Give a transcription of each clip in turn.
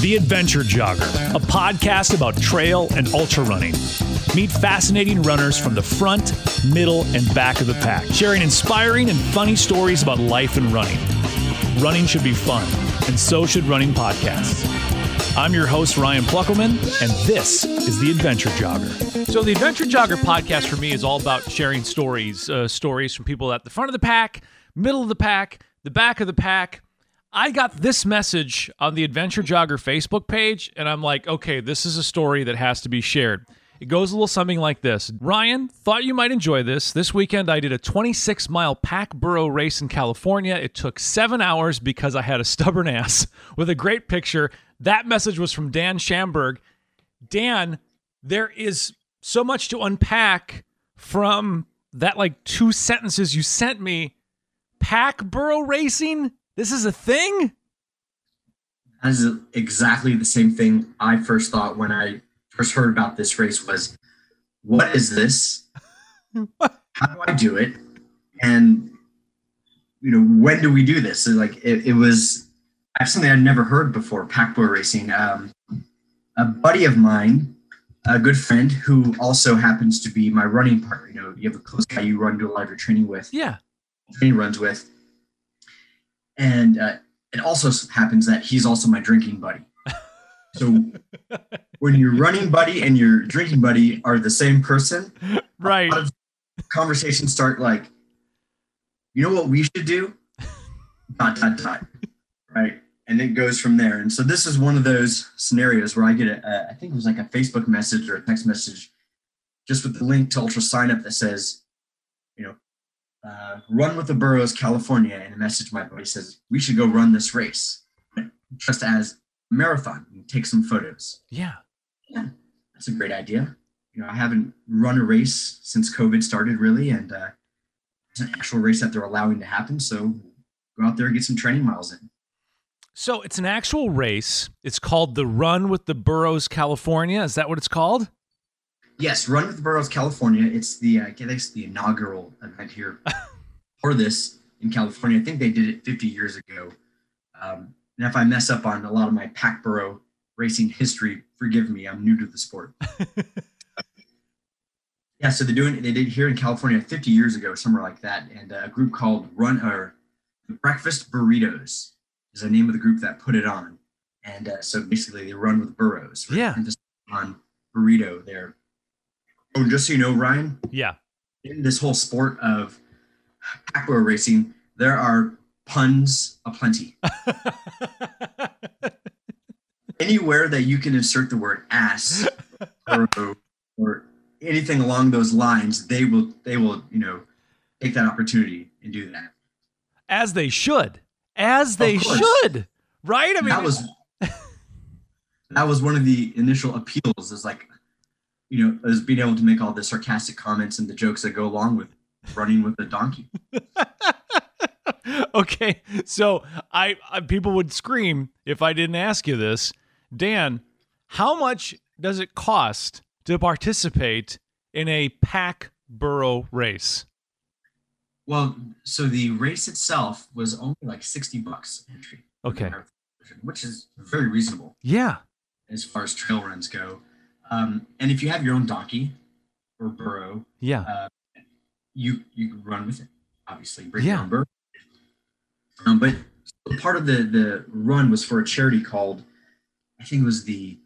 The Adventure Jogger, a podcast about trail and ultra running. Meet fascinating runners from the front, middle, and back of the pack, sharing inspiring and funny stories about life and running. Running should be fun, and so should running podcasts. I'm your host, Ryan Pluckelman, and this is The Adventure Jogger. So, the Adventure Jogger podcast for me is all about sharing stories, uh, stories from people at the front of the pack, middle of the pack, the back of the pack. I got this message on the Adventure Jogger Facebook page, and I'm like, okay, this is a story that has to be shared. It goes a little something like this Ryan, thought you might enjoy this. This weekend, I did a 26 mile pack burro race in California. It took seven hours because I had a stubborn ass with a great picture. That message was from Dan Shamburg. Dan, there is so much to unpack from that like two sentences you sent me. Pack burro racing? This is a thing? That is exactly the same thing I first thought when I first heard about this race was, what is this? How do I do it? And you know, when do we do this? Like it, it was something I'd never heard before, pack burro racing. Um, a buddy of mine, a good friend who also happens to be my running partner. You know, you have a close guy you run to a lot of your training with. Yeah. Training runs with and uh, it also happens that he's also my drinking buddy. So when your running buddy and your drinking buddy are the same person, right? conversations start like, you know what we should do? dot dot dot, right? And it goes from there. And so this is one of those scenarios where I get a, a I think it was like a Facebook message or a text message, just with the link to Ultra sign up that says, you know, uh, run with the Burros, California, and a message my buddy says we should go run this race, just as a marathon. And take some photos. Yeah, yeah, that's a great idea. You know, I haven't run a race since COVID started, really, and uh, it's an actual race that they're allowing to happen. So go out there and get some training miles in. So it's an actual race. It's called the Run with the Burros, California. Is that what it's called? Yes, Run with the Burros, California. It's the I guess the inaugural event here for this in California. I think they did it 50 years ago. Um, and if I mess up on a lot of my pack burro racing history, forgive me. I'm new to the sport. yeah, so they're doing they did here in California 50 years ago, somewhere like that, and uh, a group called Run or Breakfast Burritos is the name of the group that put it on. And uh, so basically, they run with burros. Right? Yeah. On burrito, they're Oh, just so you know, Ryan. Yeah. In this whole sport of aqua racing, there are puns aplenty. Anywhere that you can insert the word ass or, or anything along those lines, they will they will you know take that opportunity and do that. As they should. As they should. Right? I mean that was that was one of the initial appeals is like you know, as being able to make all the sarcastic comments and the jokes that go along with running with a donkey. okay, so I, I, people would scream if I didn't ask you this, Dan. How much does it cost to participate in a pack burro race? Well, so the race itself was only like sixty bucks entry. Okay, which is very reasonable. Yeah, as far as trail runs go. Um, and if you have your own donkey or burro, yeah, uh, you you can run with it. Obviously, bring yeah. your own burro. Um, but part of the the run was for a charity called, I think it was the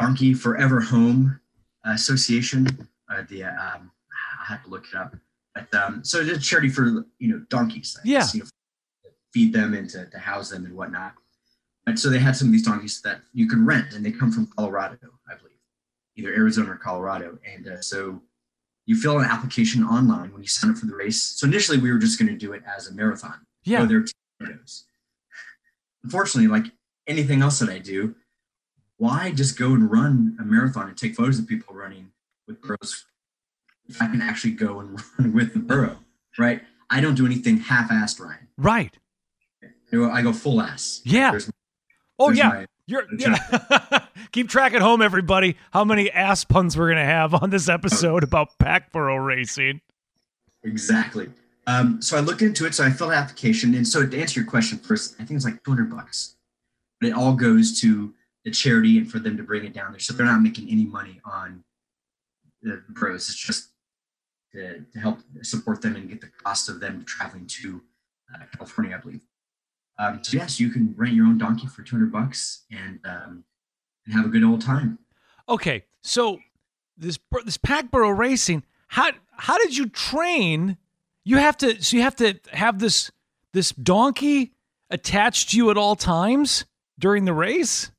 Donkey Forever Home Association. Uh, the um, I have to look it up. But um, so it's a charity for you know donkeys. Yeah. You know, feed them and to, to house them and whatnot. And so they had some of these donkeys that you can rent, and they come from Colorado, I believe either Arizona or Colorado. And uh, so you fill an application online when you sign up for the race. So initially, we were just going to do it as a marathon. Yeah. there photos. Unfortunately, like anything else that I do, why just go and run a marathon and take photos of people running with burros if I can actually go and run with the burro, right? I don't do anything half-assed, Ryan. Right. I go full ass. Yeah. There's, oh there's yeah. My, You're yeah. keep track at home, everybody. How many ass puns we're gonna have on this episode about Pack Packboro racing? Exactly. Um, so I looked into it. So I filled an application, and so to answer your question first, I think it's like 200 bucks, but it all goes to the charity and for them to bring it down there. So they're not making any money on the pros. It's just to, to help support them and get the cost of them traveling to uh, California, I believe. Um, so yes, you can rent your own donkey for 200 bucks and um, and have a good old time. Okay, so this this pack burro racing, how how did you train? You have to so you have to have this this donkey attached to you at all times during the race.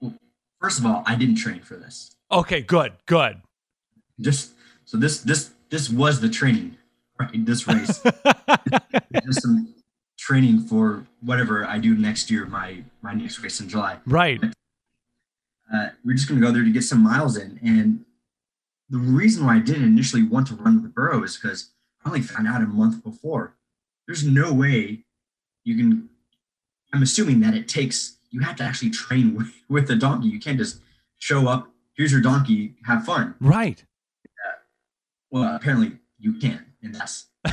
Well, first of all, I didn't train for this. Okay, good, good. Just so this this this was the training, right? This race, just some training for whatever I do next year, my my next race in July. Right. Uh, we're just going to go there to get some miles in, and the reason why I didn't initially want to run with the Burro is because I only found out a month before. There's no way you can. I'm assuming that it takes you have to actually train with, with the donkey. You can't just show up. Here's your donkey. Have fun. Right. Uh, well, apparently you can, and that's a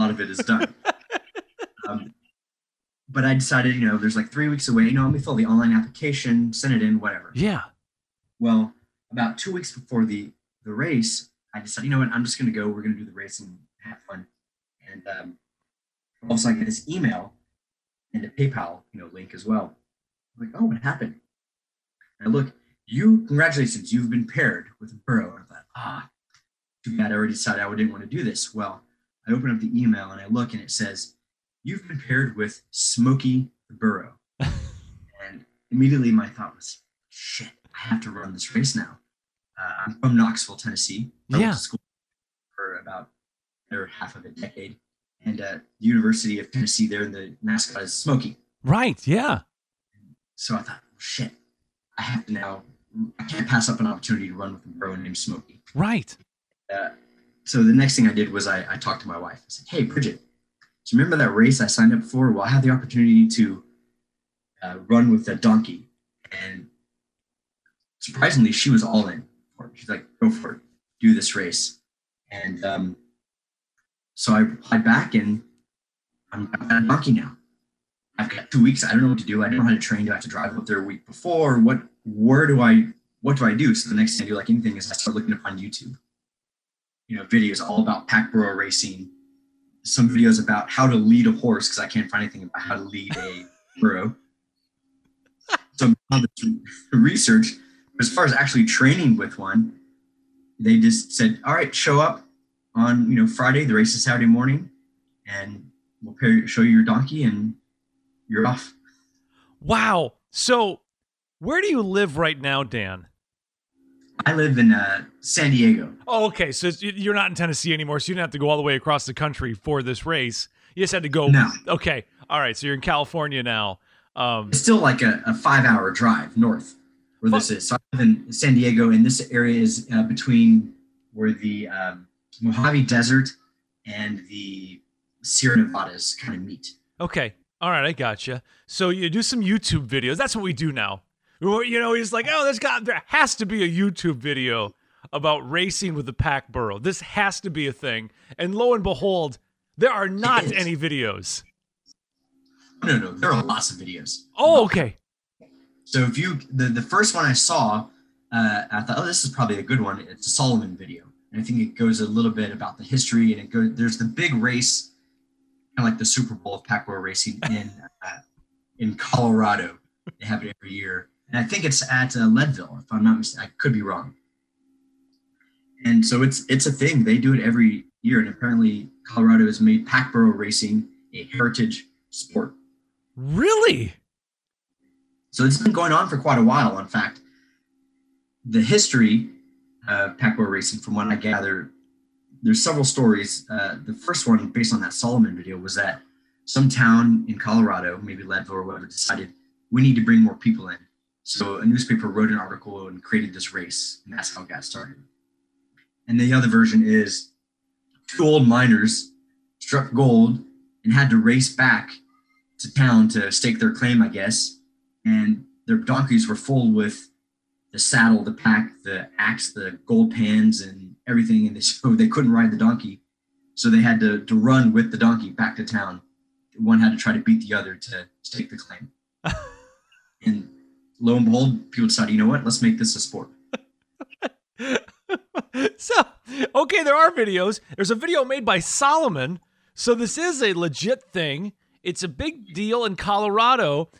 lot of it is done. Um, but I decided, you know, there's like three weeks away. You know, let me fill the online application, send it in, whatever. Yeah. Well, about two weeks before the the race, I decided, you know what, I'm just going to go. We're going to do the race and have fun. And um, all of a sudden, I get this email and a PayPal, you know, link as well. I'm like, oh, what happened? And I look, you, congratulations, you've been paired with a burro. And I thought, ah, too bad. I already decided I didn't want to do this. Well, I open up the email and I look, and it says you've been paired with Smokey the Burro. and immediately my thought was, shit, I have to run this race now. Uh, I'm from Knoxville, Tennessee. I Yeah. school for about or half of a decade. And uh, the University of Tennessee, there, in the mascot is Smokey. Right. Yeah. So I thought, shit, I have to now, I can't pass up an opportunity to run with a bro named Smokey. Right. Uh, so the next thing I did was I, I talked to my wife. I said, "Hey, Bridget, do you remember that race I signed up for? Well, I had the opportunity to uh, run with a donkey, and surprisingly, she was all in. She's like, "Go for it, do this race." And um, so I replied back, and I'm got a donkey now. I've got two weeks. I don't know what to do. I don't know how to train. Do I have to drive up there a week before? What? Where do I? What do I do? So the next thing I do, like anything, is I start looking up on YouTube you know videos all about pack burro racing some videos about how to lead a horse because i can't find anything about how to lead a burro so research as far as actually training with one they just said all right show up on you know friday the race is saturday morning and we'll pair, show you your donkey and you're off Wow. So, where do you live right now, Dan? I live in uh, san diego Oh, okay. So you're not in Tennessee anymore, so you didn't have to go all the way across the country for this race. You just had to go. No. Okay. All right. So you're in California now. Um, it's still like a, a five hour drive north where this is. So I live in San Diego, and this area is uh, between where the um, Mojave Desert and the Sierra Nevadas kind of meet. okay. All right. I gotcha. So you do some YouTube videos. That's what we do now. You know, he's like, oh, there's got there has to be a YouTube video about racing with the pack burro. This has to be a thing. And lo and behold, there are not any videos. No, no, there are lots of videos. Oh, okay. So if you the, the first one I saw, uh, I thought, oh, this is probably a good one. It's a Salomon video, and I think it goes a little bit about the history, and it goes. There's the big race, kind of like the Super Bowl of pack burro racing in uh, in Colorado. They have it every year, and I think it's at uh, Leadville, if I'm not mistaken. I could be wrong. And so it's it's a thing. They do it every year, and apparently Colorado has made pack burro racing a heritage sport. Really? So it's been going on for quite a while. In fact, the history of pack burro racing, from what I gather, there's several stories. Uh, the first one, based on that Salomon video, was that some town in Colorado, maybe Leadville or whatever, decided we need to bring more people in. So a newspaper wrote an article and created this race, and that's how it got started. And the other version is two old miners struck gold and had to race back to town to stake their claim, I guess. And their donkeys were full with the saddle, the pack, the axe, the gold pans, and everything. And they, so they couldn't ride the donkey. So they had to, to run with the donkey back to town. One had to try to beat the other to, stake the claim. and lo and behold, people decided, you know what? Let's make this a sport. so, okay, there are videos. There's a video made by Salomon. So this is a legit thing. It's a big deal in Colorado.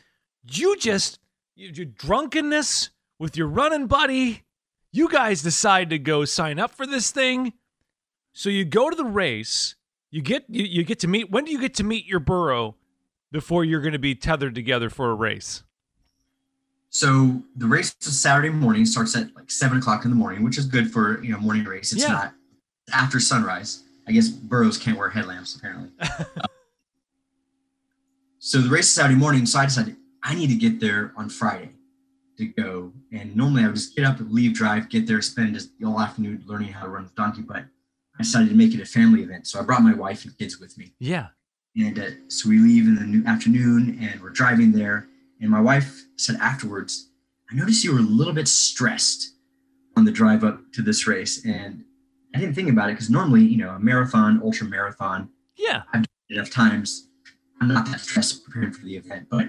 You just, your drunkenness with your running buddy, you guys decide to go sign up for this thing. So you go to the race. You get you, you get to meet. When do you get to meet your burro before you're going to be tethered together for a race? So the race is Saturday morning. Starts at like seven o'clock in the morning, which is good for you know morning race. It's Yeah. not after sunrise. I guess burros can't wear headlamps apparently. so the race is Saturday morning. So I decided I need to get there on Friday to go. And normally I would just get up, leave, drive, get there, spend just all afternoon learning how to run the donkey. But I decided to make it a family event. So I brought my wife and kids with me. Yeah. And uh, so we leave in the afternoon and we're driving there. And my wife said afterwards, I noticed you were a little bit stressed on the drive up to this race. And I didn't think about it because normally, you know, a marathon, ultra marathon, Yeah. I've done it enough times, I'm not that stressed preparing for the event. But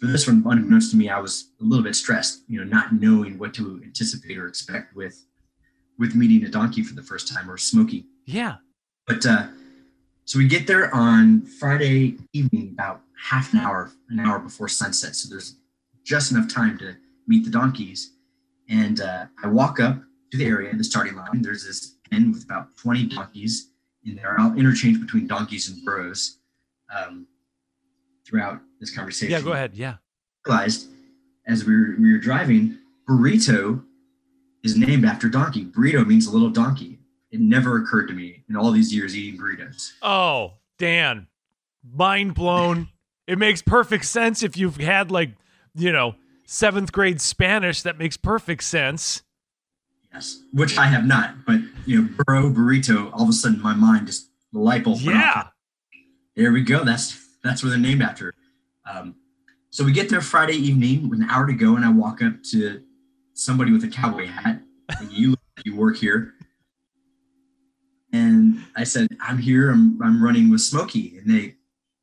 for this one, unbeknownst to me, I was a little bit stressed, you know, not knowing what to anticipate or expect with with meeting a donkey for the first time or smoky. Yeah. But uh, so we get there on Friday evening, about half an hour, an hour before sunset. So there's just enough time to meet the donkeys. And uh, I walk up to the area, the starting line. There's this pen with about 20 donkeys in there. I'll interchange between donkeys and burros um, throughout this conversation. Yeah. Go ahead. Yeah. Realized as we were, we were driving, burrito is named after donkey. Burrito means a little donkey. It never occurred to me in all these years eating burritos. Oh, Dan, mind blown. it makes perfect sense if you've had like, you know, seventh grade Spanish. That makes perfect sense. Yes, which I have not. But you know, burro burrito. All of a sudden, my mind just light bulb. Yeah. There we go. That's that's where they're named after. Um, so we get there Friday evening with an hour to go, and I walk up to somebody with a cowboy hat. And you you work here. And I said, I'm here. I'm, I'm running with Smokey. And they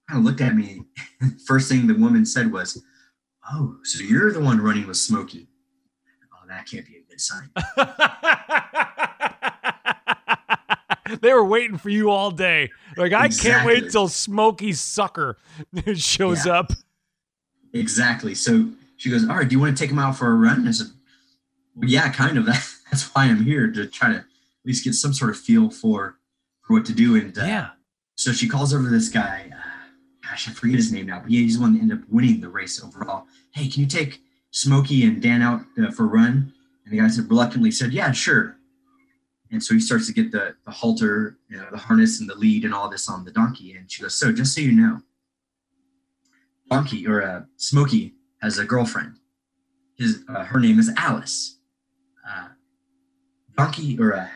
kind of looked at me. First thing the woman said was, Oh, so you're the one running with Smokey. Oh, that can't be a good sign. they were waiting for you all day. Like, I can't wait Exactly. till Smokey Sucker shows Yeah. up. Exactly. So she goes, All right, do you want to take him out for a run? And I said, well, Yeah, kind of. That's why I'm here to try to at least get some sort of feel for for what to do. And uh, Yeah. so she calls over this guy. Gosh, I forget his name now, but he's the one that ended up winning the race overall. Hey, can you take Smokey and Dan out uh, for a run? And the guy said reluctantly said, Yeah, sure. And so he starts to get the, the halter, you know, the harness and the lead and all this on the donkey. And she goes, So just so you know, Donkey or uh, Smokey has a girlfriend. His uh, her name is Alice. Uh, Donkey or uh,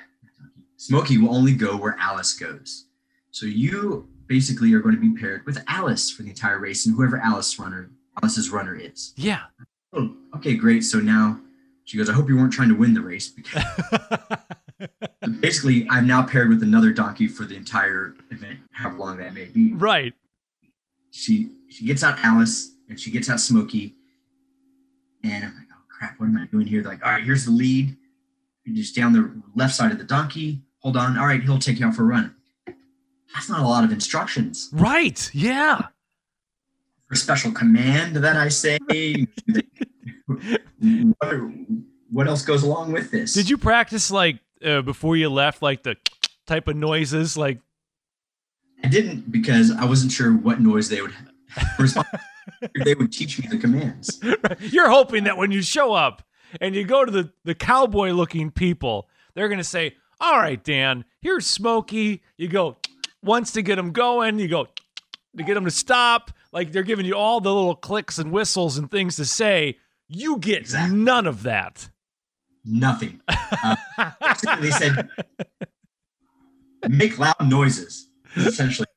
Smokey will only go where Alice goes. So you basically are going to be paired with Alice for the entire race, and whoever Alice runner Alice's runner is. Yeah. Oh, okay, great. So now she goes. I hope you weren't trying to win the race because basically I'm now paired with another donkey for the entire event, however long that may be. right. She she gets out Alice and she gets out Smokey, and I'm like, oh crap, what am I doing here? They're like, all right, here's the lead. You just down the left side of the donkey. Hold on. All right, he'll take you out for a run. That's not a lot of instructions. Right. Yeah. For special command that I say. what, what else goes along with this? Did you practice like uh, before you left, like the type of noises? Like, I didn't because I wasn't sure what noise they would respond. they would teach me the commands. you're hoping that when you show up and you go to the, the cowboy looking people, they're going to say, All right, Dan, here's Smokey. You go once to get them going, you go to get them to stop. Like they're giving you all the little clicks and whistles and things to say. You get Exactly. none of that. Nothing. Uh, they said make loud noises. Essentially,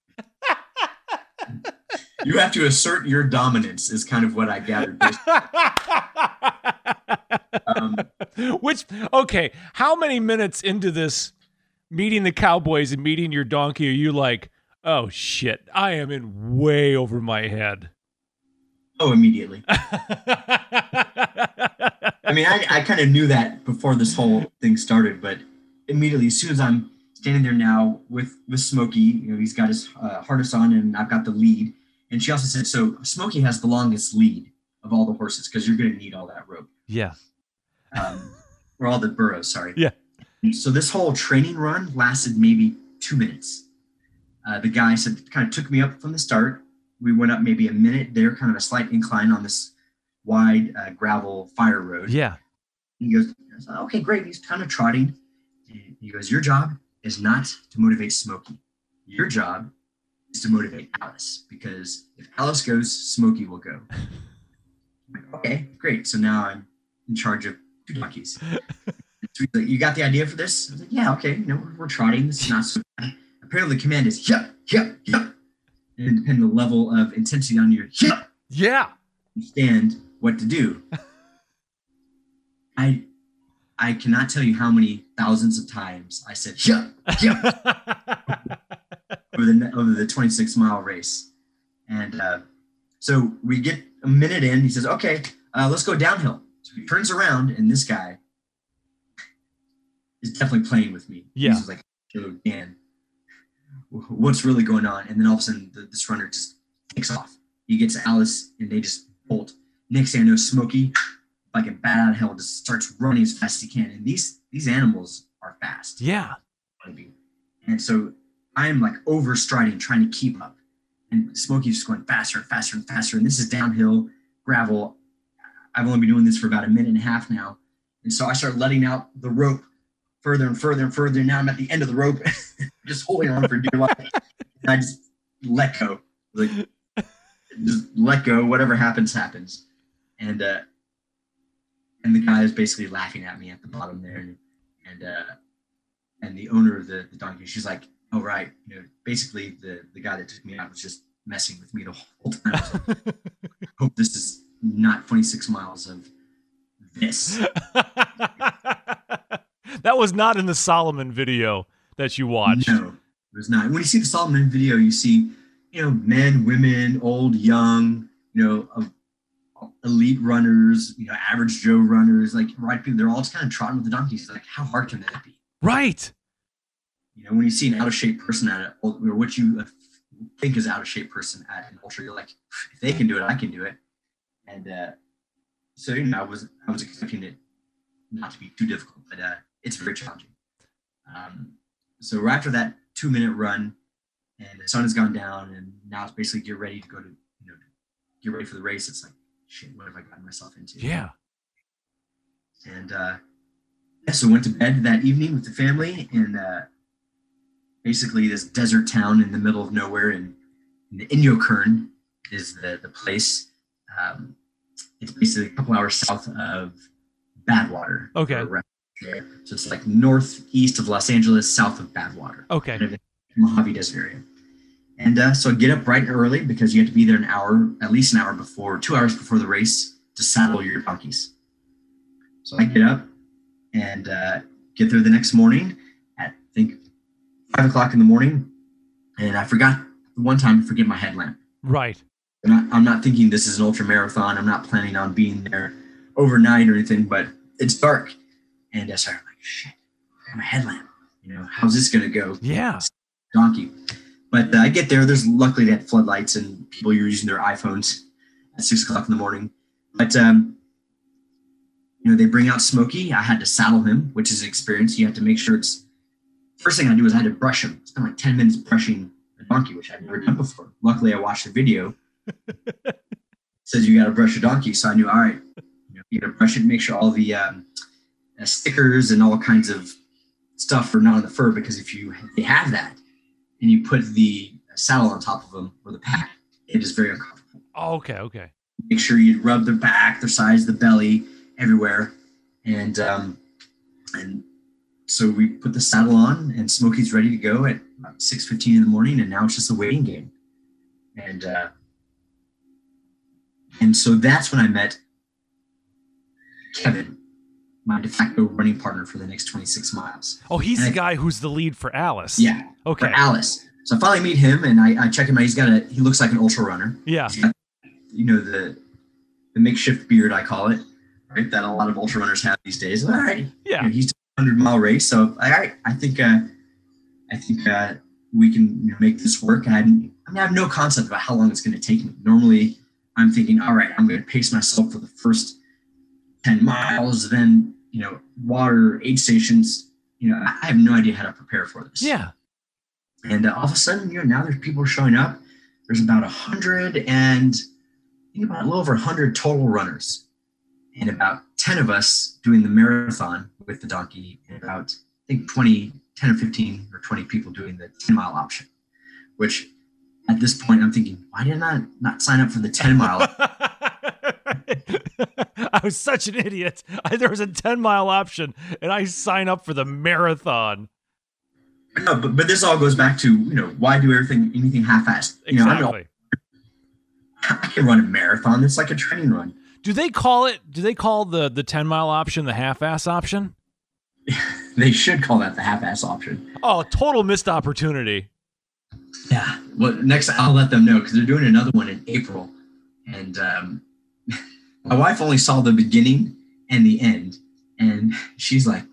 you have to assert your dominance, is kind of what I gathered. um, Which, okay, how many minutes into this meeting the Cowboys and meeting your donkey are you like, oh shit, I am in way over my head? Oh, immediately. I mean, I, I kind of knew that before this whole thing started, but immediately, as soon as I'm standing there now with with Smokey, you know, he's got his uh, harness on, and I've got the lead. And she also said, so Smokey has the longest lead of all the horses because you're going to need all that rope. Yeah. Um, or all the burros, sorry. Yeah. So this whole training run lasted maybe two minutes. Uh, the guy said, kind of took me up from the start. We went up maybe a minute there, kind of a slight incline on this wide uh, gravel fire road. Yeah. He goes, okay, great. He's kind of trotting. He goes, your job is not to motivate Smokey. Your job is to motivate Alice because if Alice goes, Smokey will go. Okay, great. So now I'm in charge of two donkeys. you got the idea for this? I was like, yeah, okay. You know, we're, we're trotting. This is not so bad. Apparently, the command is yep, yep, yep. And depending on the level of intensity on your yep, yeah, understand what to do. I I cannot tell you how many thousands of times I said yep, yep over the over the 26 mile race, and uh, so we get a minute in. He says, "Okay, uh, let's go downhill." So he turns around, and this guy is definitely playing with me. Yeah, he's like, "Oh, Dan, what's really going on?" And then all of a sudden, the, this runner just takes off. He gets Alice, and they just bolt. Next thing I know, Smokey, like a bat out of hell, just starts running as fast as he can. And these these animals are fast. Yeah. And so I'm like overstriding, trying to keep up. And Smokey's just going faster and faster and faster. And this is downhill gravel. I've only been doing this for about a minute and a half now. And so I start letting out the rope further and further and further. Now I'm at the end of the rope, just holding on for dear life. And I just let go. Like just let go. Whatever happens, happens. And uh and the guy is basically laughing at me at the bottom there. And and uh and the owner of the, the donkey, she's like, oh right, you know, basically the the guy that took me out was just messing with me the whole time. Like, hope this is not 26 miles of this. that was not in the Salomon video that you watched. No, it was not. When you see the Salomon video, you see, you know, men, women, old, young, you know, uh, elite runners, you know, average Joe runners, like right people. They're all just kind of trotting with the donkeys. Like, how hard can that be? Right. You know, when you see an out of shape person at it, or what you think is out of shape person at an ultra, you're like, if they can do it, I can do it. And uh, so you know, I was I was expecting it not to be too difficult, but uh, it's very challenging. Um, so we're after that two minute run, and the sun has gone down, and now it's basically get ready to go to you know get ready for the race. It's like shit, what have I gotten myself into? Yeah. And uh, so went to bed that evening with the family, in uh, basically this desert town in the middle of nowhere, and, and the Inyokern is the the place. Um, it's basically a couple hours south of Badwater. Okay. So it's like northeast of Los Angeles, south of Badwater. Okay. Kind of Mojave Desert area. And uh, so I get up bright and early because you have to be there an hour, at least an hour before, two hours before the race to saddle your donkeys. So I get up and uh, get there the next morning at I think five o'clock in the morning, and I forgot one time to forget my headlamp. Right. I'm not, I'm not thinking this is an ultra marathon. I'm not planning on being there overnight or anything, but it's dark. And I started like, shit, my headlamp. You know, how's this going to go? Yeah. Donkey. But uh, I get there. There's luckily they had floodlights and people are using their iPhones at six o'clock in the morning. But, um, you know, they bring out Smokey. I had to saddle him, which is an experience. You have to make sure it's first thing I do is I had to brush him. Spend like 10 minutes brushing a donkey, which I'd never done before. Luckily, I watched the video says you got to brush a donkey. So I knew, all right, you, know, you got to brush it, make sure all the um, uh, stickers and all kinds of stuff are not on the fur because if you they have that and you put the saddle on top of them or the pack, it is very uncomfortable. Oh, okay, okay. Make sure you rub their back, their sides, the belly, everywhere, and um, and so we put the saddle on, and Smokey's ready to go at six fifteen in the morning, and now it's just a waiting game. And uh, And so that's when I met Kevin, my de facto running partner for the next 26 miles. Oh, he's And the I- guy who's the lead for Alice. Yeah, Okay. for Alice. So I finally meet him and I, I check him out. He's got a, he looks like an ultra runner. Yeah. Got, you know, the, the makeshift beard, I call it, right? That a lot of ultra runners have these days. All right. You Yeah. know, he's a hundred mile race. So all right, I think, uh, I think, uh, we can you know, make this work. And I, I mean, I have no concept about how long it's going to take me. Normally I'm thinking, all right, I'm going to pace myself for the first 10 miles, then, you know, water, aid stations, you know, I have no idea how to prepare for this. Yeah. And uh, all of a sudden, you know, now there's people showing up. There's about a hundred and think about a little over a hundred total runners, and about ten of us doing the marathon with the donkey, and about I think 20, 10 or fifteen or twenty people doing the ten mile option. Which, at this point, I'm thinking, why did I not not sign up for the ten mile? I was such an idiot. I, there was a 10 mile option and I sign up for the marathon. no, but but this all goes back to you know why do everything anything half-assed? You know, I'm, Exactly. I can run a marathon. It's like a training run. Do they call it, do they call the, the 10 mile option the half ass option? They should call that the half-ass option. Oh, total missed opportunity. Yeah. Well, next I'll let them know because they're doing another one in April, and um, my wife only saw the beginning and the end, and she's like,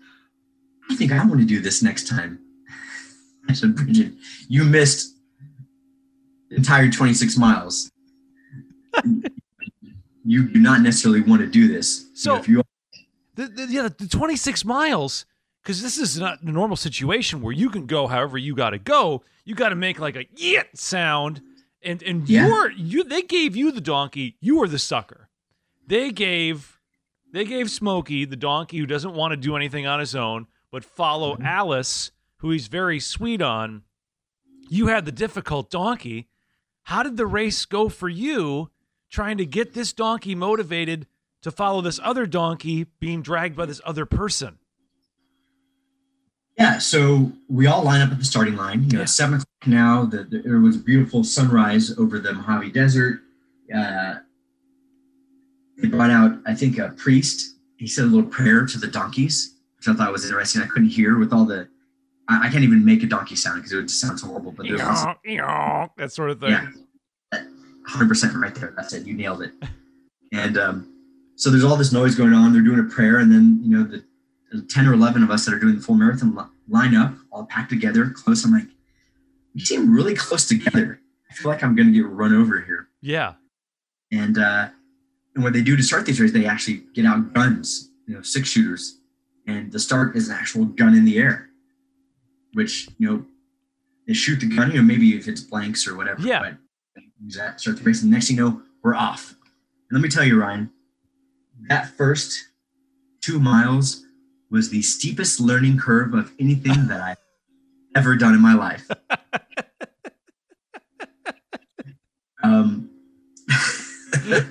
"I think I want to do this next time." I said, "Bridget, you missed the entire 26 miles. you do not necessarily want to do this. You know, So- if you The, the, yeah, the 26 miles, because this is not the normal situation where you can go however you got to go. You got to make like a yet sound, and and Yeah. you're you. They gave you the donkey. You were the sucker. They gave they gave Smokey the donkey who doesn't want to do anything on his own, but follow Mm-hmm. Alice, who he's very sweet on. You had the difficult donkey. How did the race go for you? Trying to get this donkey motivated to follow this other donkey being dragged by this other person. Yeah, so we all line up at the starting line. You know, Yeah. seven o'clock now. The, the, there was a beautiful sunrise over the Mojave Desert. Uh, they brought out, I think, a priest. He said a little prayer to the donkeys, which I thought was interesting. I couldn't hear with all the. I, I can't even make a donkey sound because it would just sound horrible. But there was, that sort of thing. yeah, hundred percent right there. That's it. You nailed it. And um, so there's all this noise going on. They're doing a prayer, and then you know the, the ten or eleven of us that are doing the full marathon li- line up, all packed together, close. I'm like, we seem really close together. I feel like I'm going to get run over here. Yeah. And uh, and what they do to start these races, they actually get out guns, you know, six shooters, and the start is an actual gun in the air, which you know they shoot the gun. You know, maybe if it's blanks or whatever. Yeah. But use that start the race, and next thing you know, we're off. And let me tell you, Ryan, that first two miles was the steepest learning curve of anything that I've ever done in my life. um,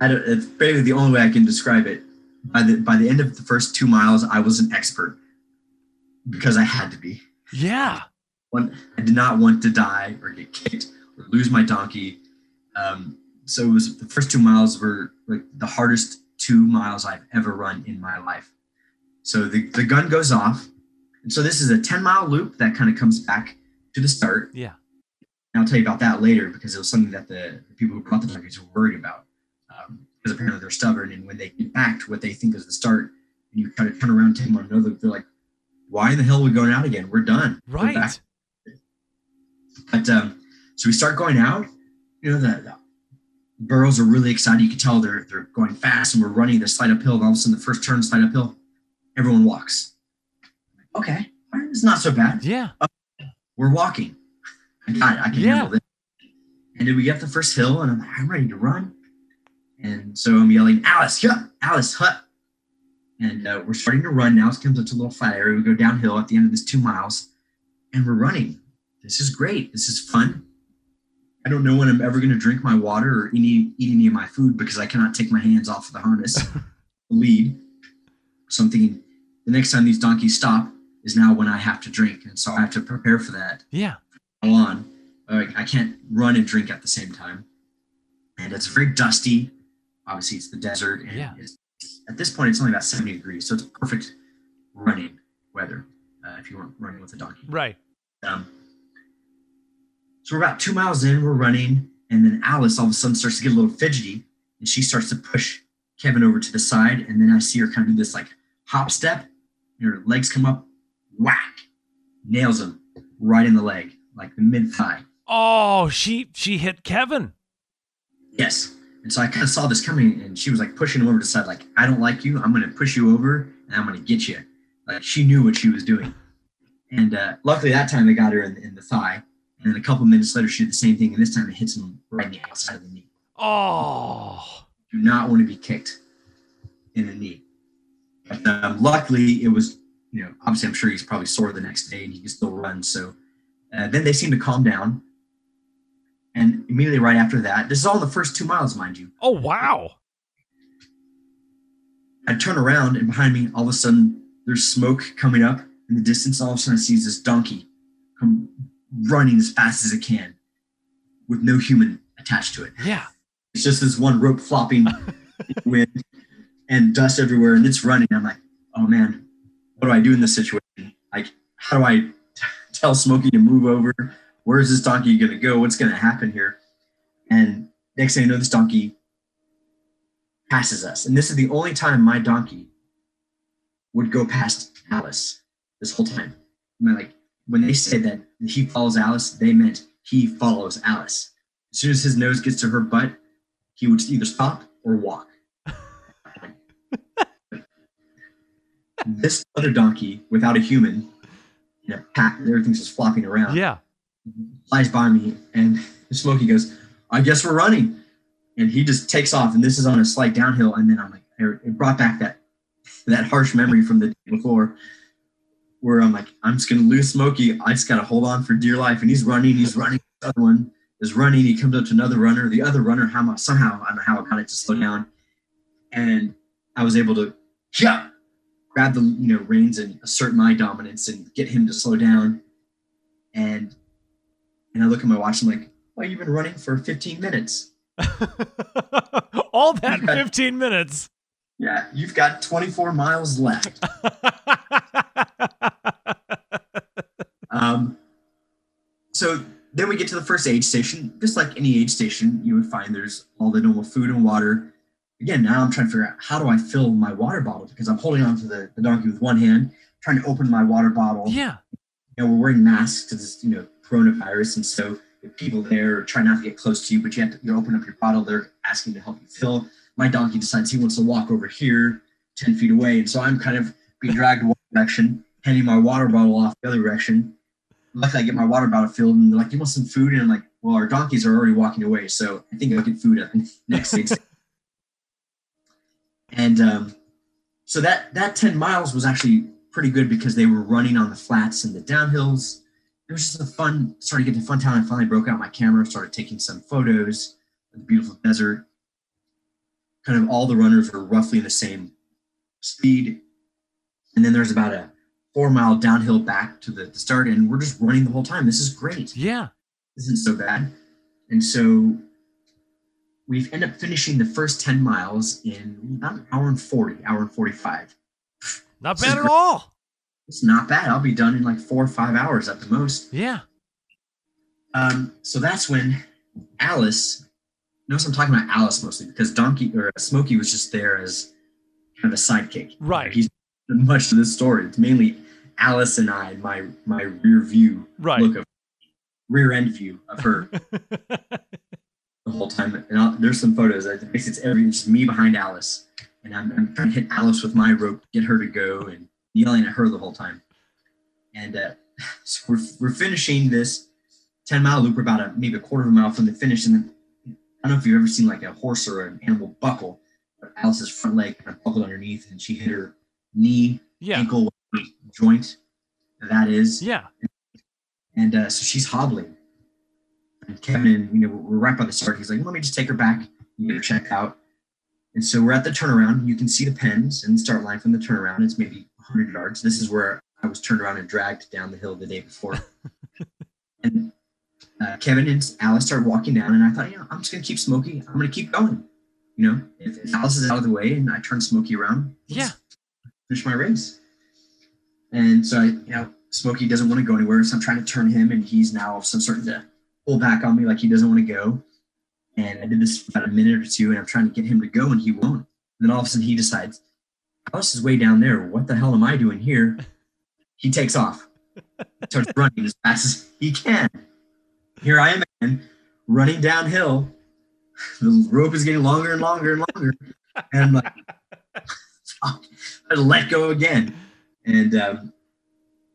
I don't, it's basically the only way I can describe it. By the by the end of the first two miles, I was an expert because I had to be. Yeah. One, I did not want to die or get kicked or lose my donkey. Um, so it was the first two miles were like the hardest two miles I've ever run in my life. So the, the gun goes off. And so this is a 10 mile loop that kind of comes back to the start. Yeah. And I'll tell you about that later because it was something that the, the people who brought the donkeys were worried about. Because apparently they're stubborn. And when they get back to what they think is the start, and you kind of turn around, and take one another, they're like, why in the hell are we going out again? We're done. We're Right. but um, so we start going out. You know, the, the burros are really excited. You can tell they're they're going fast, and we're running the slide uphill. And all of a sudden, the first turn slide uphill, everyone walks. Okay, it's not so bad. Yeah. We're walking. I got it. I can Yeah. handle this. And then we get the first hill, and I'm like, I'm ready to run. And so I'm yelling, Alice, hut, Alice, hut. And uh, we're starting to run now. It comes up to a little flat area. We go downhill at the end of this two miles, and we're running. This is great. This is fun. I don't know when I'm ever going to drink my water or any eat any of my food because I cannot take my hands off of the harness, the lead. So I'm thinking the next time these donkeys stop is now when I have to drink, and so I have to prepare for that Yeah. on. Uh, I can't run and drink at the same time. and it's very dusty. Obviously, it's the desert. And Yeah. at this point, it's only about 70 degrees, so it's perfect running weather uh, if you weren't running with a donkey. Right. Um, so we're about two miles in, we're running, and then Alice all of a sudden starts to get a little fidgety, and she starts to push Kevin over to the side, and then I see her kind of do this like hop step, and her legs come up, whack, nails him right in the leg, like the mid thigh. Oh, she she hit Kevin. Yes. And so I kind of saw this coming, and she was like pushing him over to the side, like, I don't like you. I'm going to push you over, and I'm going to get you. Like she knew what she was doing. And uh, luckily that time they got her in, in the thigh. And then a couple minutes later, she did the same thing, and this time it hits him right in the outside of the knee. Oh. Do not want to be kicked in the knee. But um, luckily, it was, you know, obviously I'm sure he's probably sore the next day and he can still run. So uh, then they seem to calm down. And immediately right after that, this is all the first two miles, mind you. Oh wow. I turn around and behind me, all of a sudden, there's smoke coming up in the distance. All of a sudden, I see this donkey come running as fast as it can with no human attached to it. Yeah. It's just this one rope flopping in wind and dust everywhere, and it's running. I'm like, oh man, what do I do in this situation? Like, how do I tell Smokey to move over? Where is this donkey going to go? What's going to happen here? And next thing I know, this donkey passes us. And this is the only time my donkey would go past Alice this whole time. I mean, like when they say that he follows Alice, they meant he follows Alice. As soon as his nose gets to her butt, he would either stop or walk. this other donkey, without a human, in a pack, everything's just flopping around Yeah. Flies by me, and Smokey goes, "I guess we're running," and he just takes off. And this is on a slight downhill, and then I'm like, it brought back that that harsh memory from the day before, where I'm like, I'm just gonna lose Smokey. I just gotta hold on for dear life, and he's running, he's running. The other one is running. He comes up to another runner. The other runner, how somehow I don't know how I got it to slow mm-hmm. down, and I was able to, yeah, grab the you know reins and assert my dominance and get him to slow down, and and I look at my watch. I'm like, well, you've been running for 15 minutes. All that Okay. 15 minutes. Yeah, you've got 24 miles left. Um, so then we get to the first aid station. Just like any aid station, you would find there's all the normal food and water. Again, now I'm trying to figure out how do I fill my water bottle because I'm holding on to the, the donkey with one hand, trying to open my water bottle. yeah. You know, we're wearing masks because you know, coronavirus. And so the people there try not to get close to you, but you have to you open up your bottle. They're asking to help you fill. My donkey decides he wants to walk over here 10 feet away. And so I'm kind of being dragged one direction, handing my water bottle off the other direction. Luckily, I get my water bottle filled and they're like, you want some food? And I'm like, well, our donkeys are already walking away. So I think I'll get food at the next stage. and um, so that, that 10 miles was actually pretty good because they were running on the flats and the downhills. It was just a fun, started getting to fun time. I finally broke out my camera, started taking some photos of the beautiful desert. Kind of all the runners were roughly in the same speed. And then there's about a four mile downhill back to the, the start, and we're just running the whole time. This is great. Yeah. This isn't so bad. And so we've ended up finishing the first 10 miles in about an hour and 40, hour and 45. Not bad at all. It's not bad. I'll be done in like four or five hours at the most. Yeah. Um, so that's when Alice. Notice I'm talking about Alice mostly because Donkey or Smokey was just there as kind of a sidekick. Right. He's much of this story. It's mainly Alice and I, my my rear view Right. look of rear end view of her the whole time. And I'll, there's some photos. It's every it's me behind Alice, and I'm, I'm trying to hit Alice with my rope, get her to go, and yelling at her the whole time. And uh, so we're we're finishing this ten mile loop. We're about a maybe a quarter of a mile from the finish, and then, I don't know if you've ever seen like a horse or an animal buckle. But Alice's front leg kind of buckled underneath, and she hit her knee, yeah. ankle joint. That is, Yeah. and uh, so she's hobbling. And Kevin, you know, we're right by the start. He's like, "Let me just take her back get her checked out." And so we're at the turnaround. You can see the pens and the start line from the turnaround. It's maybe 100 yards. This is where I was turned around and dragged down the hill the day before. and uh, Kevin and Alice started walking down, and I thought, you know, I'm just gonna keep Smokey. I'm gonna keep going. You know, if, if Alice is out of the way and I turn Smokey around, Yeah. finish my race. And so I, you know, Smokey doesn't want to go anywhere, so I'm trying to turn him, and he's now of some starting to pull back on me like he doesn't want to go. And I did this for about a minute or two, and I'm trying to get him to go, and he won't. And then all of a sudden, he decides, Alice is way down there. What the hell am I doing here? He takes off, starts running as fast as he can. Here I am again, running downhill. The rope is getting longer and longer and longer. And I'm like, I let go again. And um,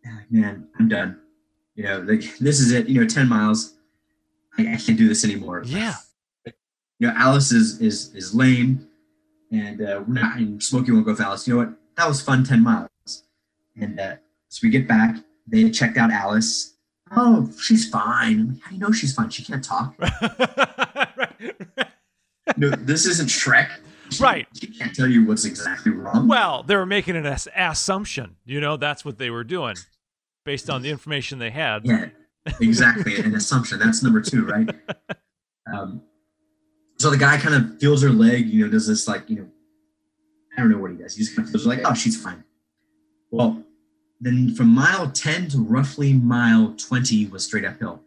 I'm man, I'm done. You know, like, this is it. You know, 10 miles. I, I can't do this anymore. Yeah. You know, Alice is is is lame, and uh, we're not. And Smokey won't go with Alice. You know what? That was fun. 10 miles. And uh, so we get back. They checked out Alice. Oh, she's fine. I'm like, How do you know she's fine? She can't talk. No, this isn't Shrek. She- Right. She can't tell you what's exactly wrong. well, they were making an ass- assumption. You know, that's what they were doing based on the information they had. Yeah, exactly. An assumption. That's number two, right? Um, so the guy kind of feels her leg, you know, does this like, you know, I don't know what he does. He just kind of feels like, oh, she's fine. Well, then from mile 10 to roughly mile 20 was straight uphill.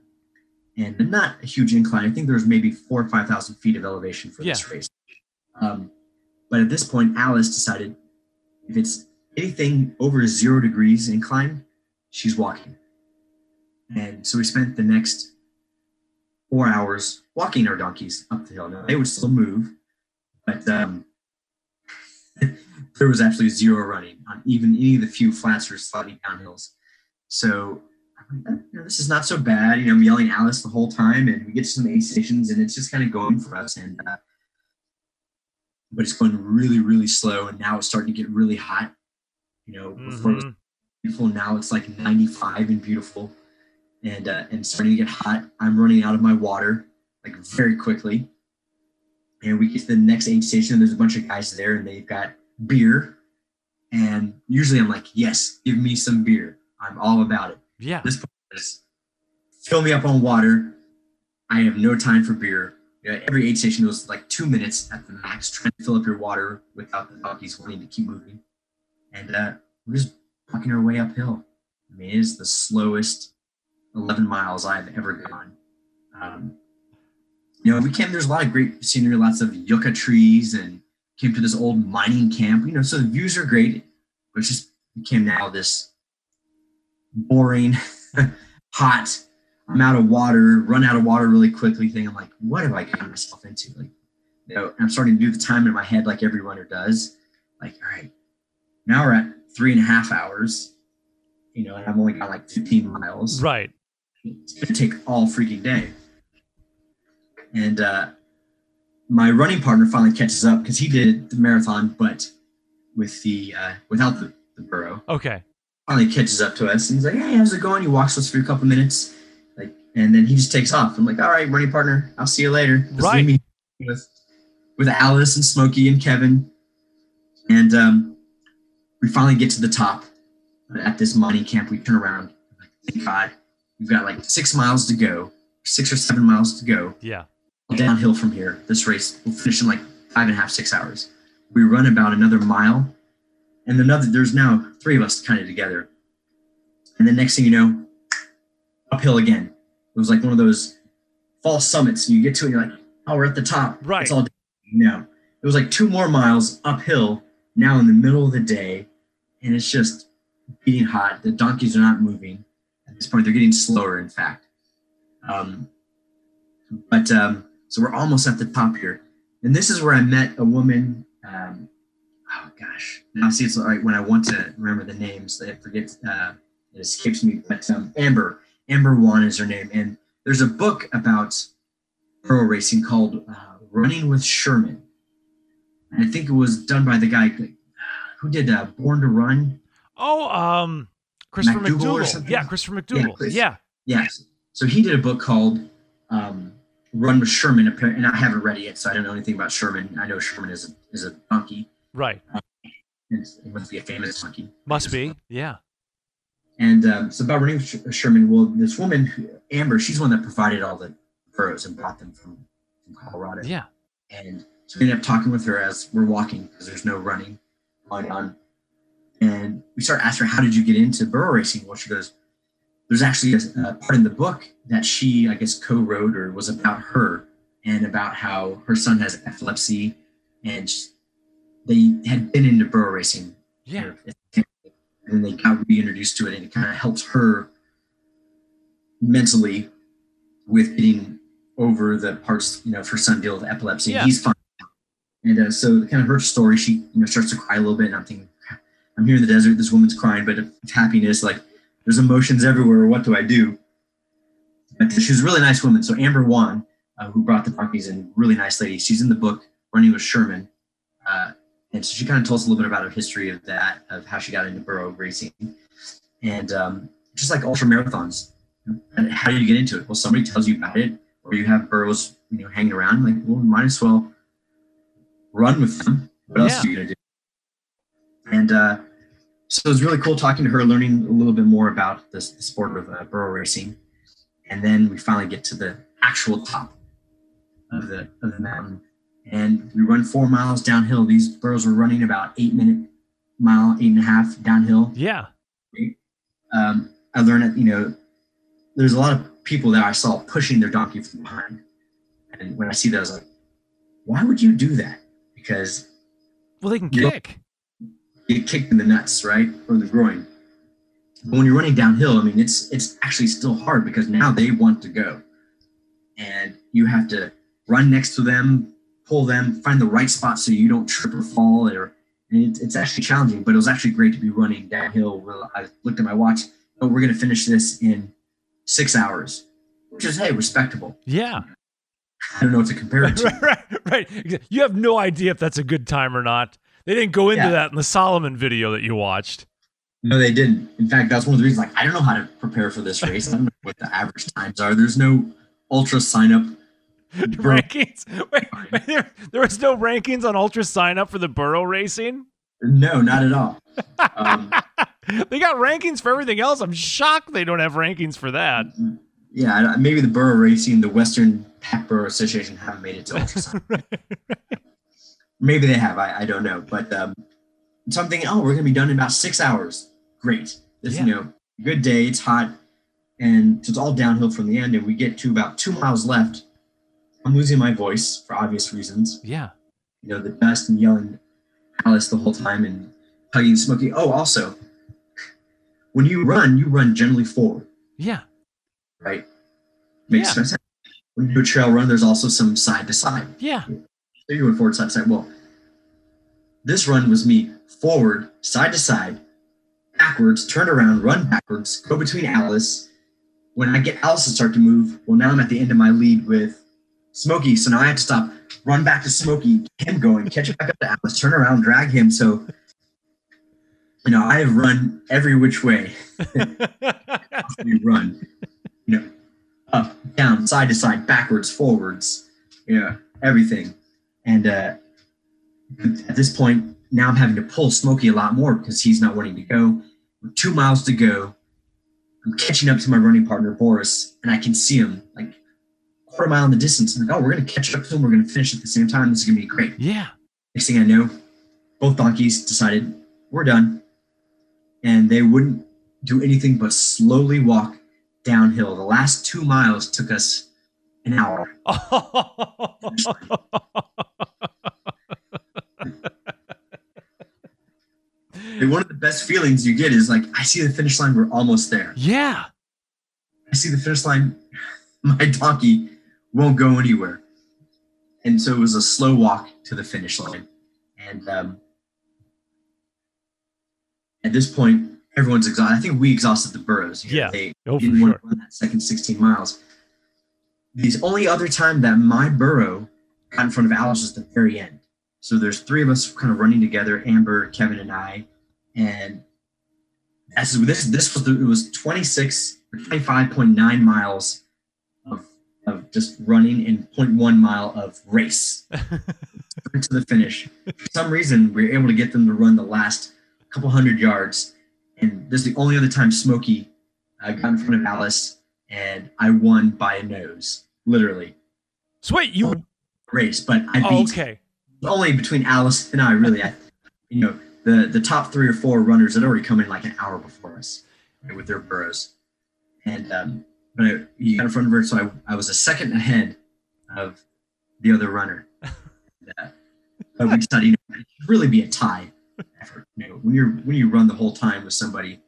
And not a huge incline. I think there was maybe four or 5,000 feet of elevation for this race. Um, but at this point, Alice decided if it's anything over zero degrees incline, she's walking. And so we spent the next four hours walking our donkeys up the hill. Now they would still move, but um, there was actually zero running on even any of the few flats or slightly downhills. So "Eh, you know, this is not so bad. You know, I'm yelling Alice the whole time, and we get to some aid stations, and it's just kind of going for us. And uh, but it's going really, really slow, and now it's starting to get really hot. You know, before it was Mhm. beautiful. Now it's like 95 and beautiful, and uh, and starting to get hot. I'm running out of my water like very quickly, and we get to the next aid station. And there's a bunch of guys there, and they've got beer. And usually I'm like, yes, give me some beer. I'm all about it. Yeah. This point is fill me up on water. I have no time for beer. Every aid station was like two minutes at the max, trying to fill up your water without the donkeys wanting to keep moving. And uh, we're just walking our way uphill. I mean, it is the slowest 11 miles I've ever gone. Um, you know, we came, there's a lot of great scenery, lots of yucca trees, and came to this old mining camp, you know, so the views are great, but it just became now this boring, hot, I'm out of water, run out of water really quickly thing. I'm like, what have I gotten myself into? Like, you know, I'm starting to do the time in my head like every runner does. Like, all right, now we're at three and a half hours, you know, and I've only got like 15 miles. Right. It's going to take all freaking day. And uh, my running partner finally catches up because he did the marathon, but with the uh, without the, the burro Okay. finally catches up to us and he's like, Hey, how's it going? He walks us for a couple minutes. Like and then he just takes off. I'm like, All right, running partner, I'll see you later. Just leave Right. me with with Alice and Smokey and Kevin. And um, we finally get to the top at this mining camp. We turn around. Like, Thank God. We've got like six miles to go, six or seven miles to go Yeah. downhill from here. This race will finish in like five and a half, six hours. We run about another mile, and another. There's now three of us kind of together, and the next thing you know, uphill again. It was like one of those false summits. And you get to it, and you're like, "Oh, we're at the top." Right. It's all no. It was like two more miles uphill. Now in the middle of the day, and it's just beating hot. The donkeys are not moving. At this point, they're getting slower. In fact. Um, but um, so we're almost at the top here, and this is where I met a woman. Um, oh gosh, now see it's all right when I want to remember the names. I forget. Uh, it escapes me. But um, Amber, Amber Wan is her name, and there's a book about burro racing called uh, Running with Sherman. And I think it was done by the guy who did uh, Born to Run. Oh, um, Christopher McDougall or something? Yeah, Christopher McDougall. Chris- Yeah. Yes. So he did a book called um, Run with Sherman, and I haven't read it yet, so I don't know anything about Sherman. I know Sherman is a, is a donkey. Right. and It must be a famous donkey. Must be. Yeah. And um, so about running with Sherman, well, this woman, Amber, she's one that provided all the burros and brought them from, from Colorado. Yeah. And so we ended up talking with her as we're walking because there's no running going on. And we start asking her, how did you get into burro racing? Well, she goes, there's actually a, a part in the book that she, I guess, co-wrote or was about her and about how her son has epilepsy and they had been into burro racing. Yeah. And then they got reintroduced to it and it kind of helps her mentally with getting over the parts, you know, her son deal with epilepsy. Yeah. He's fine. And uh, so kind of her story, she, you know, starts to cry a little bit and I'm thinking, I'm here in the desert, this woman's crying, but it's happiness, like there's emotions everywhere. What do I do? But she was a really nice woman. So Amber Wan, uh, who brought the donkeys in, really nice lady. She's in the book Running with Sherman. Uh, and so she kind of told us a little bit about her history of that, of how she got into burro racing. And um, just like ultra marathons, and how do you get into it? Well, somebody tells you about it, or you have burros, you know, hanging around. Like, well, might as well run with them. What else are you gonna do? And uh, so it was really cool talking to her, learning a little bit more about this, the sport of uh, burro racing. And then we finally get to the actual top of the of the mountain, and we run four miles downhill. These burros were running about eight minute mile, eight and a half downhill. Yeah. Um, I learned that you know there's a lot of people that I saw pushing their donkey from behind, and when I see that, I was like, why would you do that? Because Well, they can kick. Get kicked in the nuts, right, or the groin. But when you're running downhill, I mean, it's it's actually still hard because now they want to go, and you have to run next to them, pull them, find the right spot so you don't trip or fall. Or and it's, it's actually challenging, but it was actually great to be running downhill. I looked at my watch. Oh, we're gonna finish this in six hours, which is hey, respectable. Yeah. I don't know what to compare it to. right, right. You have no idea if that's a good time or not. They didn't go into Yeah. that in the Salomon video that you watched. No, they didn't. In fact, that's one of the reasons. Like, I don't know how to prepare for this race. I don't know what the average times are. There's no UltraSignup. Bro- rankings. Wait, wait, there, there was no rankings on UltraSignup for the burro racing. No, not at all. Um, They got rankings for everything else. I'm shocked they don't have rankings for that. yeah, maybe the burro racing, the Western Pack Burro Association haven't made it to ultra sign. maybe they have. I, I don't know. But um, something. Oh, we're gonna be done in about six hours. Great. This, Yeah. you know, good day. It's hot, and so it's all downhill from the end. And we get to about two miles left. I'm losing my voice for obvious reasons. Yeah. you know, the dust and yelling Alice the whole time and hugging Smokey. Oh, also, when you run, you run generally forward, Yeah. right? Makes Yeah. sense. When you do a trail run, there's also some side to side. Yeah. You forward, side to side. Well, this run was me forward, side to side, backwards, turn around, run backwards, go between Alice. When I get Alice to start to move, well, now I'm at the end of my lead with Smokey. So now I have to stop, run back to Smokey, him going, catch it back up to Alice, turn around, drag him. So, you know, I have run every which way run. You know, up, down, side to side, backwards, forwards, you know, everything. And uh, at this point, now I'm having to pull Smokey a lot more because he's not wanting to go. With two miles to go, I'm catching up to my running partner Boris, and I can see him like quarter mile in the distance. I'm like, oh, we're gonna catch up to him. We're gonna finish at the same time. This is gonna be great. yeah. Next thing I know, both donkeys decided we're done, and they wouldn't do anything but slowly walk downhill. The last two miles took us an hour. And one of the best feelings you get is like, I see the finish line. We're almost there. yeah. I see the finish line. My donkey won't go anywhere. And so it was a slow walk to the finish line. And um, at this point, everyone's exhausted. I think we exhausted the burros. You know, Yeah. They Oh, didn't want sure. to run that second 16 miles. The only other time that my burro got in front of Alice was the very end. So there's three of us kind of running together, Amber, Kevin, and I. And as this this was the, it was 26 or 25.9 miles of, of just running and 0.1 mile of race to the finish. For some reason, we were able to get them to run the last couple hundred yards. and this is the only other time Smokey uh, got in front of Alice, and I won by a nose, literally. So wait, you race, but I oh, okay. only between Alice and I. Really, I, you know, the the top three or four runners had already come in like an hour before us right, with their burros, and um, but I, he got in front of her, so I, I was a second ahead of the other runner. and, uh, but we decided, you know, it should really be a tie effort. You know, when you're when you run the whole time with somebody,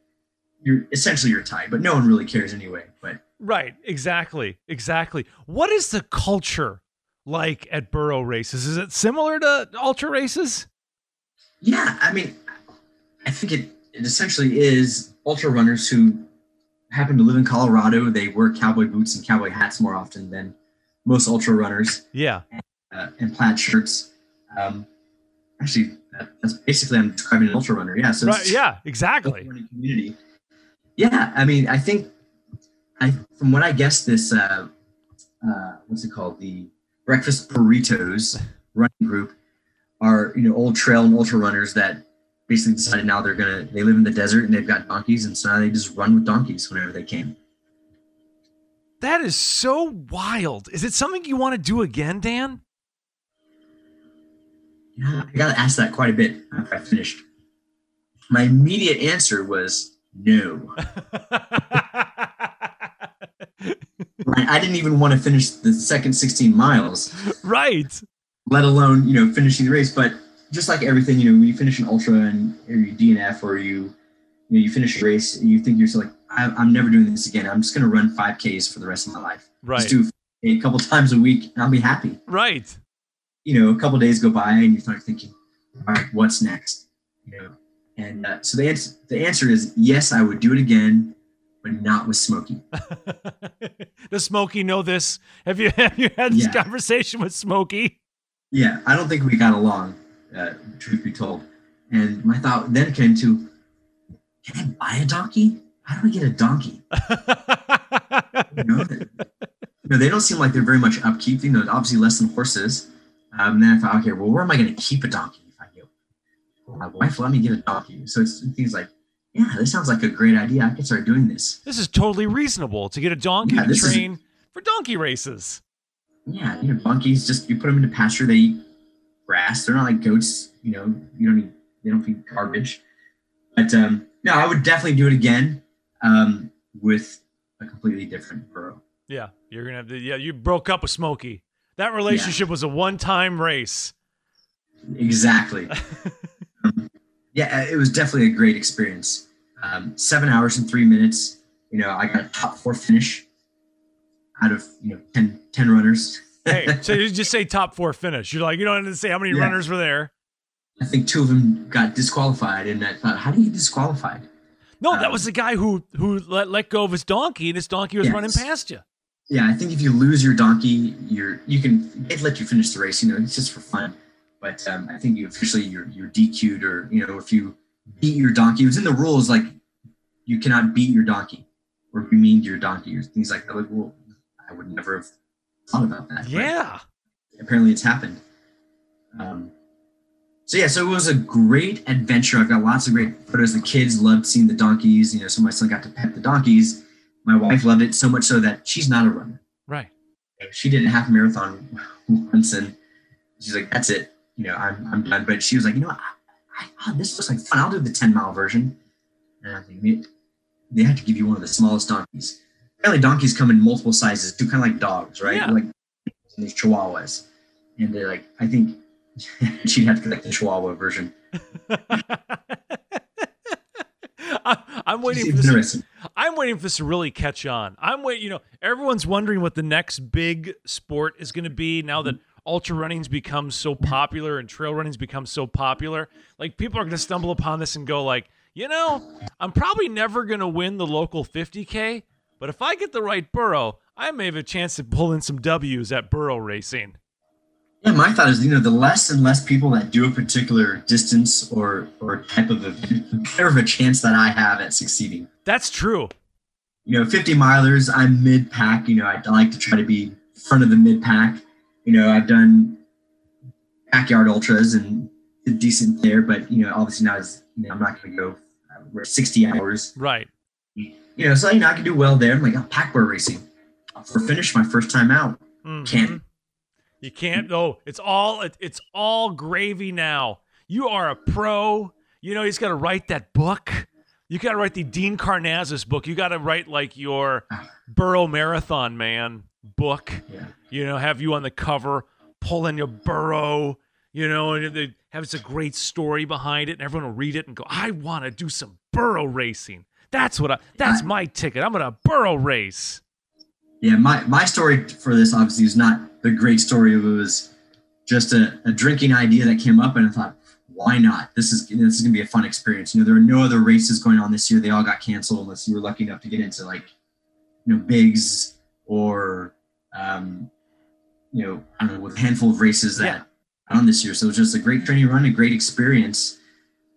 you're essentially you're tied, but no one really cares anyway. But Right, exactly, exactly. What is the culture like at burro races? Is it similar to ultra races? Yeah, I mean, I think it it essentially is ultra runners who happen to live in Colorado. They wear cowboy boots and cowboy hats more often than most ultra runners. Yeah. uh, and plaid shirts. Um, actually, that, that's basically I'm describing an ultra runner. Yeah. So Right, yeah, exactly. community. Yeah, I mean, I think, I from what I guess, this uh, uh, what's it called, the Breakfast Burritos running group are you know old trail and ultra runners that basically decided now they're gonna they live in the desert and they've got donkeys and so now they just run with donkeys whenever they can. That is so wild. Is it something you want to do again, Dan? Yeah, I got asked that quite a bit after I finished. My immediate answer was no. I didn't even want to finish the second 16 miles, right. Let alone you know finishing the race. But just like everything, you know, when you finish an ultra and or you DNF or you you know you finish a race and you think to yourself like I, I'm never doing this again. I'm just going to run 5Ks for the rest of my life. Right. Just do a couple times a week and I'll be happy. Right. you know, a couple days go by and you start thinking, all right, what's next? You know, and uh, so the answer the answer is yes, I would do it again, but not with Smokey. Does Smokey know this? Have you have you had this Yeah. conversation with Smokey? Yeah, I don't think we got along. Uh, truth be told, and my thought then came to, can I buy a donkey? How do I get a donkey? You know, you know, they don't seem like they're very much upkeep. You know, obviously less than horses. Um, and then I thought, okay, well, where am I going to keep a donkey if I? Well, my wife let me get a donkey. So it's things like, yeah, this sounds like a great idea. I can start doing this. this is totally reasonable to get a donkey Yeah, this is- train for donkey races. Yeah, you know, monkeys just you put them into pasture. They eat grass. They're not like goats. You know, you don't need they don't feed garbage. But um, no, I would definitely do it again um, with a completely different burro. Yeah, you're gonna have to. Yeah, you broke up with Smokey. That relationship was a one-time race. Exactly. Um, yeah, it was definitely a great experience. Um, seven hours and three minutes. You know, I got a top four finish out of you know 10, 10 runners. Hey, so you just say top four finish. You're like, you don't have to say how many Yeah. runners were there. I think two of them got disqualified, and I thought, how do you get disqualified? No, that Um, was the guy who who let, let go of his donkey, and his donkey was Yes. running past you. Yeah, I think if you lose your donkey, you're you can they'd let you finish the race. You know, it's just for fun. But um, I think you officially you're you're DQ'd, or you know, if you beat your donkey, it was in the rules like you cannot beat your donkey or be mean to your donkey or things like that. Like, well, I would never have thought about that. Yeah. apparently it's happened. Um, so yeah, so it was a great adventure. I've got lots of great photos. The kids loved seeing the donkeys. You know, so my son got to pet the donkeys. My wife loved it so much so that she's not a runner Right. she did a half marathon once and she's like that's it you know i'm, I'm done but she was like you know what I, I, oh, this looks like fun i'll do the 10 mile version and i think they- they have to give you one of the smallest donkeys apparently donkeys come in multiple sizes too kind of like dogs right Yeah. like these chihuahuas and they're like i think she'd have to get like the chihuahua version I, I'm waiting for this. I'm waiting for this to really catch on. I'm waiting. You know, everyone's wondering what the next big sport is going to be now that ultra running's become so popular and trail running's become so popular. Like people are going to stumble upon this and go like, you know, I'm probably never going to win the local 50k, but if I get the right burro, I may have a chance to pull in some W's at burro racing. Yeah, my thought is, you know, the less and less people that do a particular distance or or type of event, the better of a chance that I have at succeeding. That's true. You know, 50 milers, I'm mid pack. You know, I like to try to be front of the mid pack. You know, I've done backyard ultras and decent there, but you know, obviously not as you know, I'm not going to go uh, 60 hours. Right. You know, so you know I can do well there. I'm like, oh, pack burro racing for finish my first time out. Mhm. Can't. You can't. Oh, it's all it, it's all gravy now. You are a pro. You know, he's got to write that book. You got to write the Dean Karnazes book. You got to write like your Burro Marathon Man book. Yeah. You know, have you on the cover pulling your burro. You know, and they have it's a great story behind it, and everyone will read it and go, "I want to do some burro racing." That's what I. That's my ticket. I'm gonna burro race. Yeah, my, my story for this obviously is not the great story. It was just a, a drinking idea that came up, and I thought, why not? This is this is gonna be a fun experience. You know, there are no other races going on this year. They all got canceled unless you were lucky enough to get into like, you know, bigs or, um, you know, I don't know, with a handful of races that Yeah. on this year. So it was just a great training run, a great experience,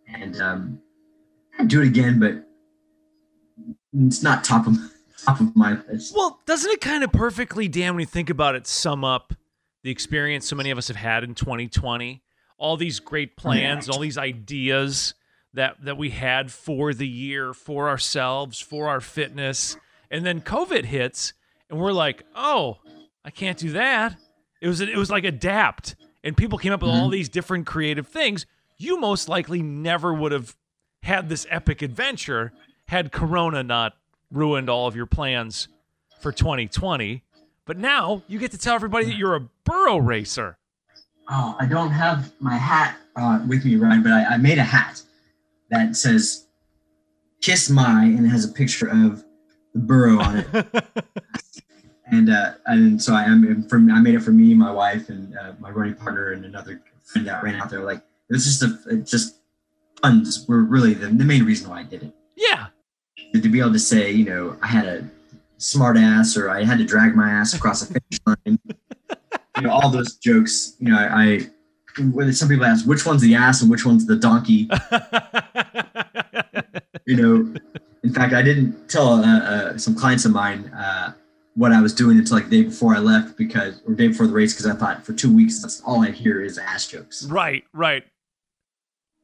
and um, I'd do it again, but it's not top of top of my list. Well, doesn't it kind of perfectly, Dan, when you think about it, sum up the experience so many of us have had in 2020? All these great oh, plans, all these ideas that that we had for the year, for ourselves, for our fitness, and then COVID hits, and we're like, "Oh, I can't do that." It was it was like adapt, and people came up with all mm-hmm. these different creative things. You most likely never would have had this epic adventure had Corona not ruined all of your plans for 2020. But now you get to tell everybody that you're a burro racer. Oh, I don't have my hat uh, with me, Ryan, but I, I made a hat that says "Kiss My" and it has a picture of the burro on it. and uh, and so I am from I made it for me, my wife, and uh, my running partner, and another friend that ran out there. Like it was just a it just puns were really the, the main reason why I did it. yeah. To be able to say, you know, I had a smart ass, or I had to drag my ass across the finish line. you know, all those jokes. You know, I, I when some people ask which one's the ass and which one's the donkey. you know, in fact, I didn't tell uh, uh, some clients of mine uh, what I was doing until like the day before I left because, or day before the race, because I thought for two weeks that's all I hear is ass jokes, right, right.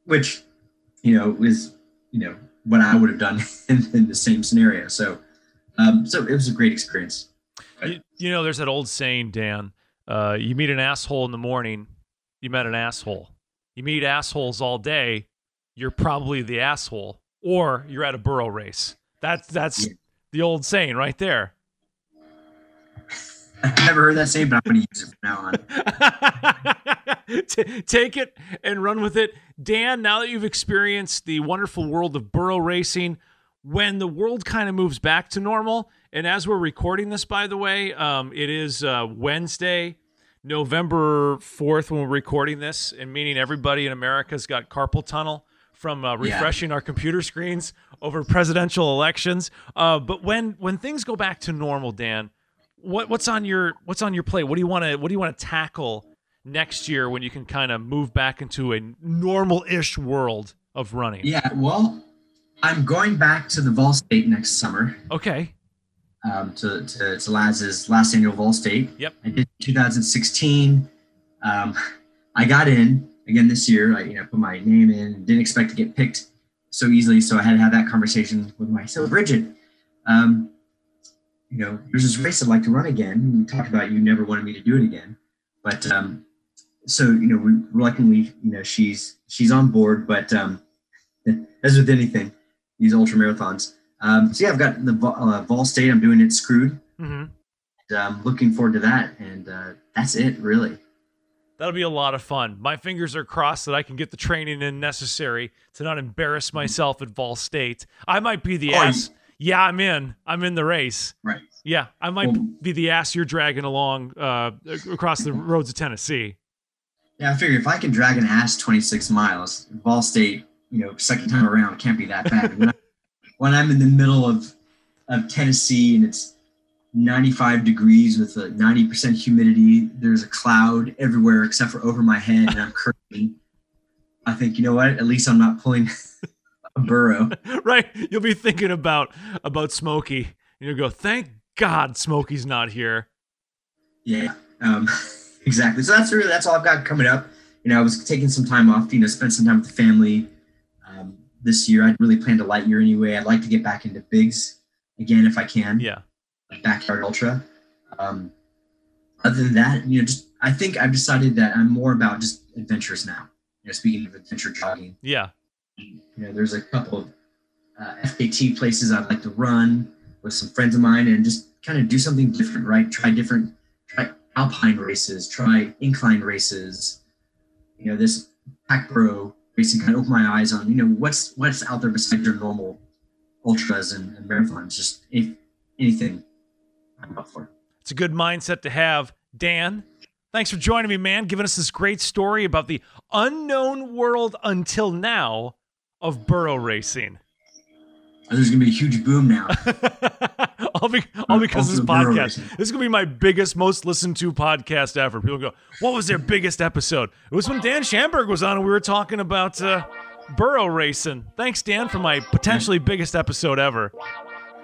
which, you know, is you know what I would have done in, in the same scenario. So, um, so it was a great experience. You, you know, there's that old saying, Dan. Uh, you meet an asshole in the morning, you met an asshole. You meet assholes all day, you're probably the asshole, or you're at a burro race. That's that's Yeah. the old saying right there. I've never heard that saying, but I'm going to use it from now on. T- take it and run with it. Dan, now that you've experienced the wonderful world of burro racing, when the world kind of moves back to normal, and as we're recording this, by the way, um, it is uh, Wednesday, November 4th, when we're recording this, and meaning everybody in America's got carpal tunnel from uh, refreshing our computer screens over presidential elections. Uh, but when when things go back to normal, Dan, what what's on your what's on your plate? What do you want to what do you want to tackle next year when you can kind of move back into a normal-ish world of running? Yeah, well, I'm going back to the Vol State next summer. Okay. um, to, to, to Laz's last annual Vol State. Yep. I did 2016. Um, I got in again this year. I you know put my name in. Didn't expect to get picked so easily, so I had to have that conversation with myself. Bridget, um, you know, there's this race I'd like to run again. We talked about you never wanted me to do it again, but um, so you know, we reluctantly, you know, she's she's on board. But um, as with anything, these ultra marathons. Um, so yeah, I've got the uh, Vol State. I'm doing it screwed. Mm-hmm. And, um, looking forward to that, and uh, that's it, really. That'll be a lot of fun. My fingers are crossed that I can get the training in necessary to not embarrass myself at Vol State. I might be the Oh, ass. Yeah, I'm in. I'm in the race. Right. Yeah, I might Well- be the ass you're dragging along uh, across the roads of Tennessee. Yeah, I figure if I can drag an ass 26 miles, Vol State, you know, second time around can't be that bad. when, I, when I'm in the middle of of Tennessee and it's 95 degrees with a 90% humidity, there's a cloud everywhere except for over my head, and I'm curving. I think you know what? At least I'm not pulling burro. right? You'll be thinking about about Smokey, and you'll go, "Thank God Smokey's not here." Yeah, um, exactly. So that's really that's all I've got coming up. You know, I was taking some time off. You know, spend some time with the family. Um, this year. I'd really planned a light year anyway. I'd like to get back into bigs again if I can. Yeah. Backyard ultra. Um, other than that, you know, just I think I've decided that I'm more about just adventures now. You know, speaking of adventure jogging, Yeah. You know, there's a couple of uh, FKT places I'd like to run with some friends of mine and just kind of do something different, right? Try different, try alpine races, try incline races. You know, this pack burro racing kind of opened my eyes on, you know, what's what's out there besides your normal ultras and, and marathons. Just if, anything I'm up for. It's a good mindset to have. Dan, thanks for joining me, man, giving us this great story about the unknown world until now of burro racing. There's gonna be a huge boom now. all, be, all because of this podcast. This is to be my biggest, most listened to podcast ever. People go, What was their biggest episode? It was when Dan Shamburg was on and we were talking about uh, burro racing. Thanks, Dan, for my potentially biggest episode ever.